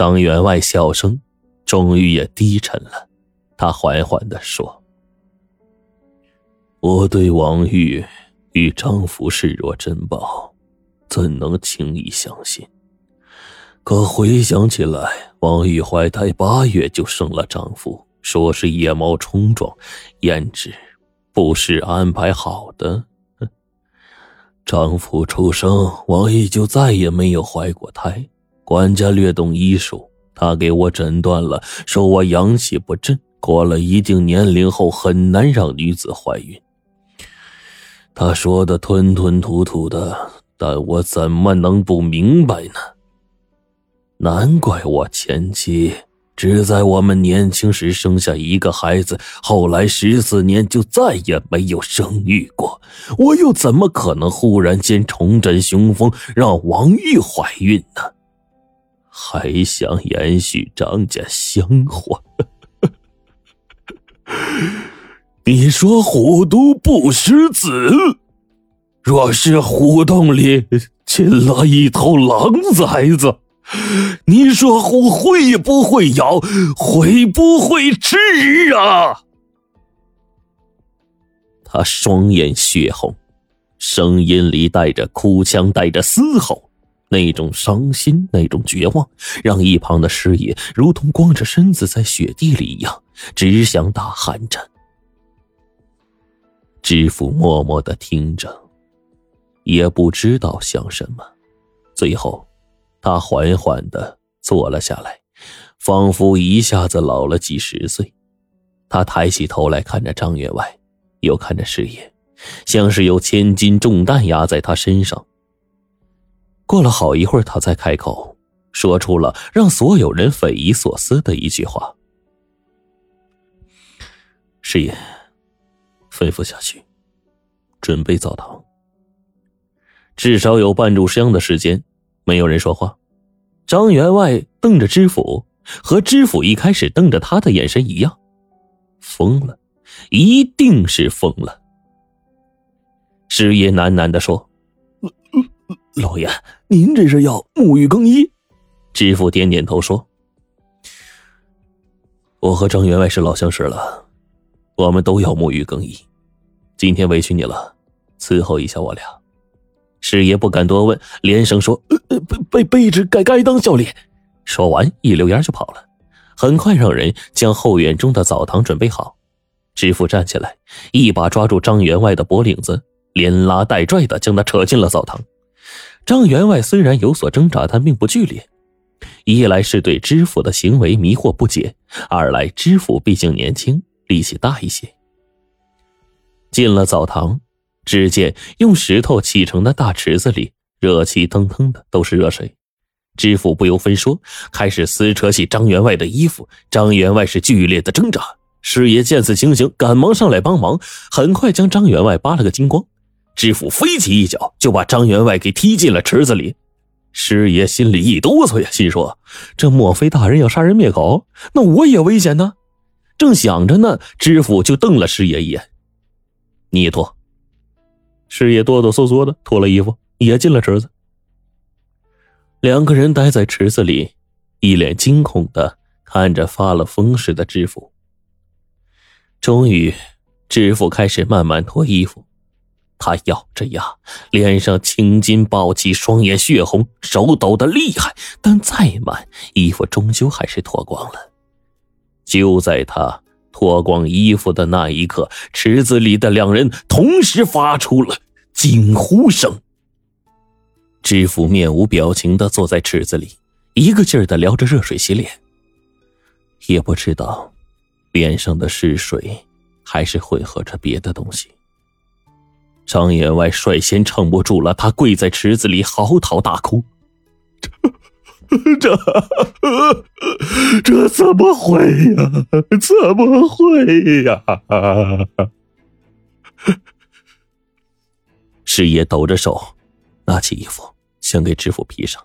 张员外笑声终于也低沉了，他缓缓的说：“我对王玉与张福视若珍宝，怎能轻易相信？可回想起来，王玉怀胎八月就生了张福，说是夜猫冲撞，胭脂不是安排好的。丈夫出生，王玉就再也没有怀过胎。”管家略懂医术，他给我诊断了，说我阳气不振，过了一定年龄后很难让女子怀孕。他说的吞吞吐吐的，但我怎么能不明白呢？难怪我前妻只在我们年轻时生下一个孩子，后来十四年就再也没有生育过。我又怎么可能忽然间重振雄风，让王玉怀孕呢？还想延续张家香火？你说虎毒不食子，若是虎洞里进了一头狼崽子，你说虎会不会咬？会不会吃啊？他双眼血红，声音里带着哭腔，带着嘶吼。那种伤心，那种绝望，让一旁的师爷如同光着身子在雪地里一样，只想打寒战。知府默默的听着，也不知道想什么。最后，他缓缓的坐了下来，仿佛一下子老了几十岁。他抬起头来看着张员外，又看着师爷，像是有千斤重担压在他身上。过了好一会儿，他才开口，说出了让所有人匪夷所思的一句话：“师爷，吩咐下去，准备澡堂。”至少有半炷香的时间，没有人说话。张员外瞪着知府，和知府一开始瞪着他的眼神一样，疯了，一定是疯了。师爷喃喃的说。老爷，您这是要沐浴更衣？知府点点头说：“我和张员外是老相识了，我们都要沐浴更衣。今天委屈你了，伺候一下我俩。”师爷不敢多问，连声说：“呃，卑卑卑职该该当效力。”说完，一溜烟就跑了。很快，让人将后院中的澡堂准备好。知府站起来，一把抓住张员外的脖领子，连拉带拽的将他扯进了澡堂。张员外虽然有所挣扎，但并不剧烈。一来是对知府的行为迷惑不解，二来知府毕竟年轻，力气大一些。进了澡堂，只见用石头砌成的大池子里热气腾腾的，都是热水。知府不由分说，开始撕扯起张员外的衣服。张员外是剧烈的挣扎。师爷见此情形，赶忙上来帮忙，很快将张员外扒了个精光。知府飞起一脚，就把张员外给踢进了池子里。师爷心里一哆嗦呀，心说：“这莫非大人要杀人灭口？那我也危险呢。”正想着呢，知府就瞪了师爷一眼：“你脱。”师爷哆哆嗦嗦的脱了衣服，也进了池子。两个人待在池子里，一脸惊恐的看着发了疯似的知府。终于，知府开始慢慢脱衣服。他咬着牙，脸上青筋暴起，双眼血红，手抖得厉害。但再慢，衣服终究还是脱光了。就在他脱光衣服的那一刻，池子里的两人同时发出了惊呼声。知府面无表情的坐在池子里，一个劲儿的撩着热水洗脸，也不知道脸上的是水，还是混合着别的东西。张员外率先撑不住了，他跪在池子里嚎啕大哭：“这这 这怎么会呀？怎么会呀？”师爷抖着手，拿起衣服想给知府披上，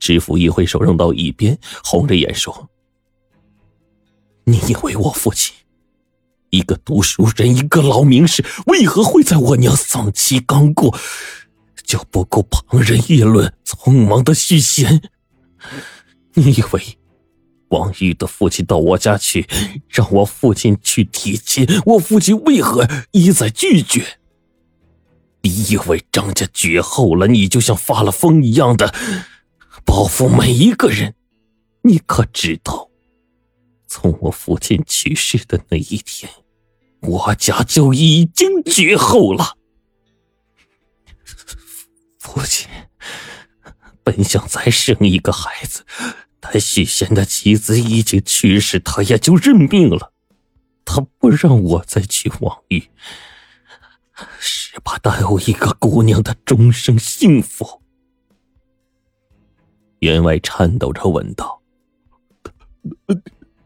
知府一挥手扔到一边，红着眼说：“你以为我父亲？”一个读书人，一个老名士，为何会在我娘丧期刚过就不顾旁人议论，匆忙的续弦？你以为王玉的父亲到我家去，让我父亲去提亲，我父亲为何一再拒绝？你以为张家绝后了，你就像发了疯一样的报复每一个人？你可知道，从我父亲去世的那一天，我家就已经绝后了。父亲本想再生一个孩子，但许仙的妻子已经去世，他也就认命了。他不让我再去王玉。是怕耽误一个姑娘的终生幸福。员外颤抖着问道：“那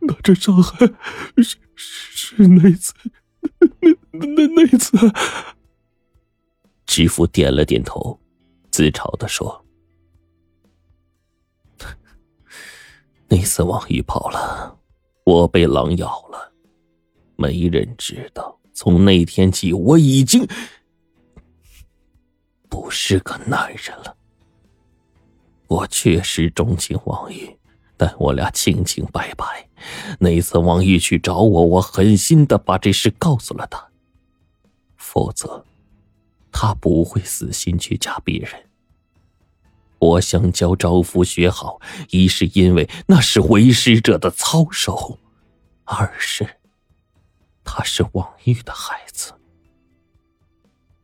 那这伤害是是哪次？那那那那次？”知府点了点头，自嘲的说：“那次王玉跑了，我被狼咬了，没人知道。”从那天起，我已经不是个男人了。我确实钟情王玉，但我俩清清白白。那次王玉去找我，我狠心的把这事告诉了他。否则，他不会死心去嫁别人。我想教招夫学好，一是因为那是为师者的操守，二是。他是王玉的孩子。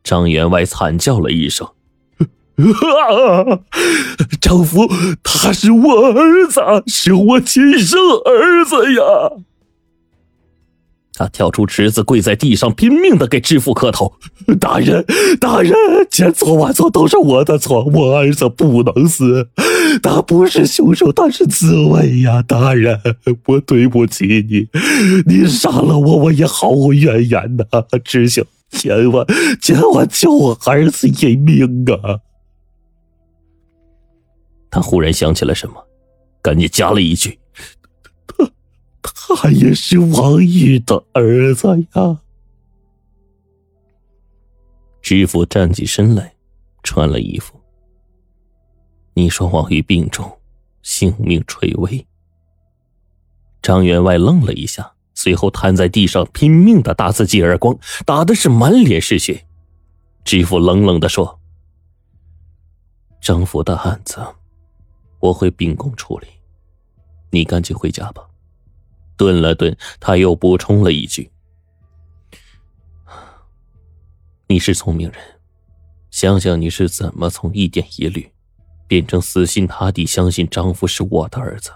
张员外惨叫了一声：“啊！丈夫，他是我儿子，是我亲生儿子呀！”他跳出池子，跪在地上，拼命的给知府磕头：“大人，大人，千错万错都是我的错，我儿子不能死，他不是凶手，他是刺猬呀！大人，我对不起你，你杀了我，我也毫无怨言呐！只求千万千万救我儿子一命啊！”他忽然想起了什么，赶紧加了一句。他他也是王玉的儿子呀！知府站起身来，穿了衣服。你说王玉病重，性命垂危。张员外愣了一下，随后瘫在地上，拼命的打自己耳光，打的是满脸是血。知府冷冷的说：“张府的案子，我会秉公处理，你赶紧回家吧。”顿了顿，他又补充了一句：“你是聪明人，想想你是怎么从一点疑虑，变成死心塌地相信丈夫是我的儿子。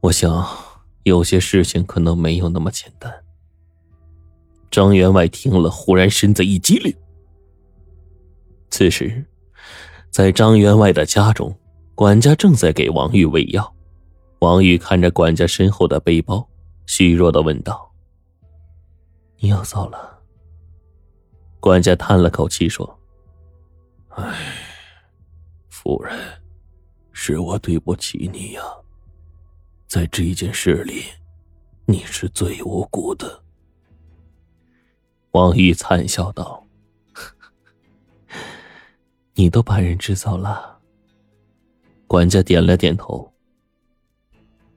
我想，有些事情可能没有那么简单。”张员外听了，忽然身子一激灵。此时，在张员外的家中，管家正在给王玉喂药。王玉看着管家身后的背包，虚弱的问道：“你要走了？”管家叹了口气说：“唉，夫人，是我对不起你呀。在这件事里，你是最无辜的。”王玉惨笑道：“ 你都把人支走了。”管家点了点头。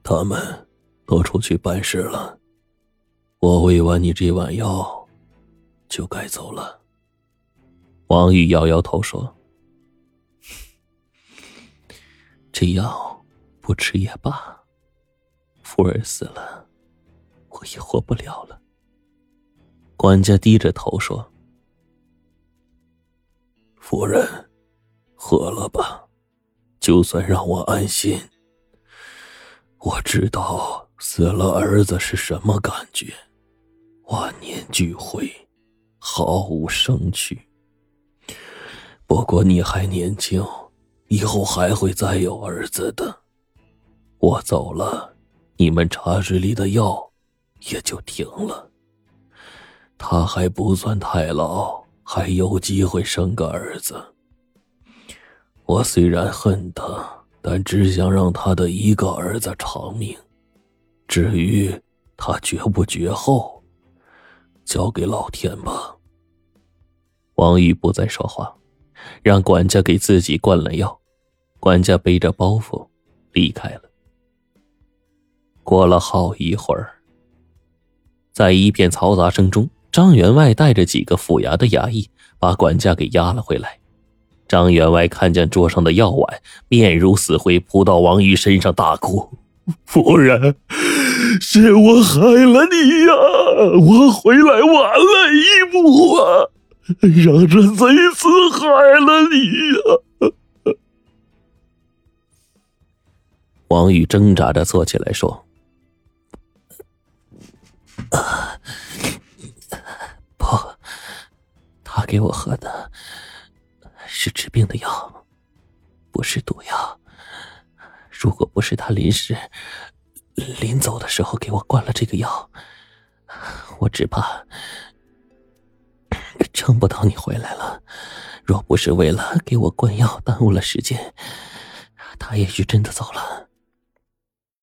他们都出去办事了，我喂完你这碗药，就该走了。王宇摇摇头说：“这药不吃也罢，夫人死了，我也活不了了。”管家低着头说：“夫人，喝了吧，就算让我安心。”我知道死了儿子是什么感觉，万念俱灰，毫无生趣。不过你还年轻，以后还会再有儿子的。我走了，你们茶室里的药也就停了。他还不算太老，还有机会生个儿子。我虽然恨他。但只想让他的一个儿子长命，至于他绝不绝后，交给老天吧。王宇不再说话，让管家给自己灌了药。管家背着包袱。离开了。过了好一会儿，在一片嘈杂声中，张员外带着几个府衙的衙役把管家给押了回来。张员外看见桌上的药碗，面如死灰，扑到王玉身上大哭：“夫人，是我害了你呀！我回来晚了一步啊，让这贼子害了你呀！”王宇挣扎着坐起来说：“ 不，他给我喝的。”是治病的药，不是毒药。如果不是他临时临走的时候给我灌了这个药，我只怕 撑不到你回来了。若不是为了给我灌药耽误了时间，他也许真的走了。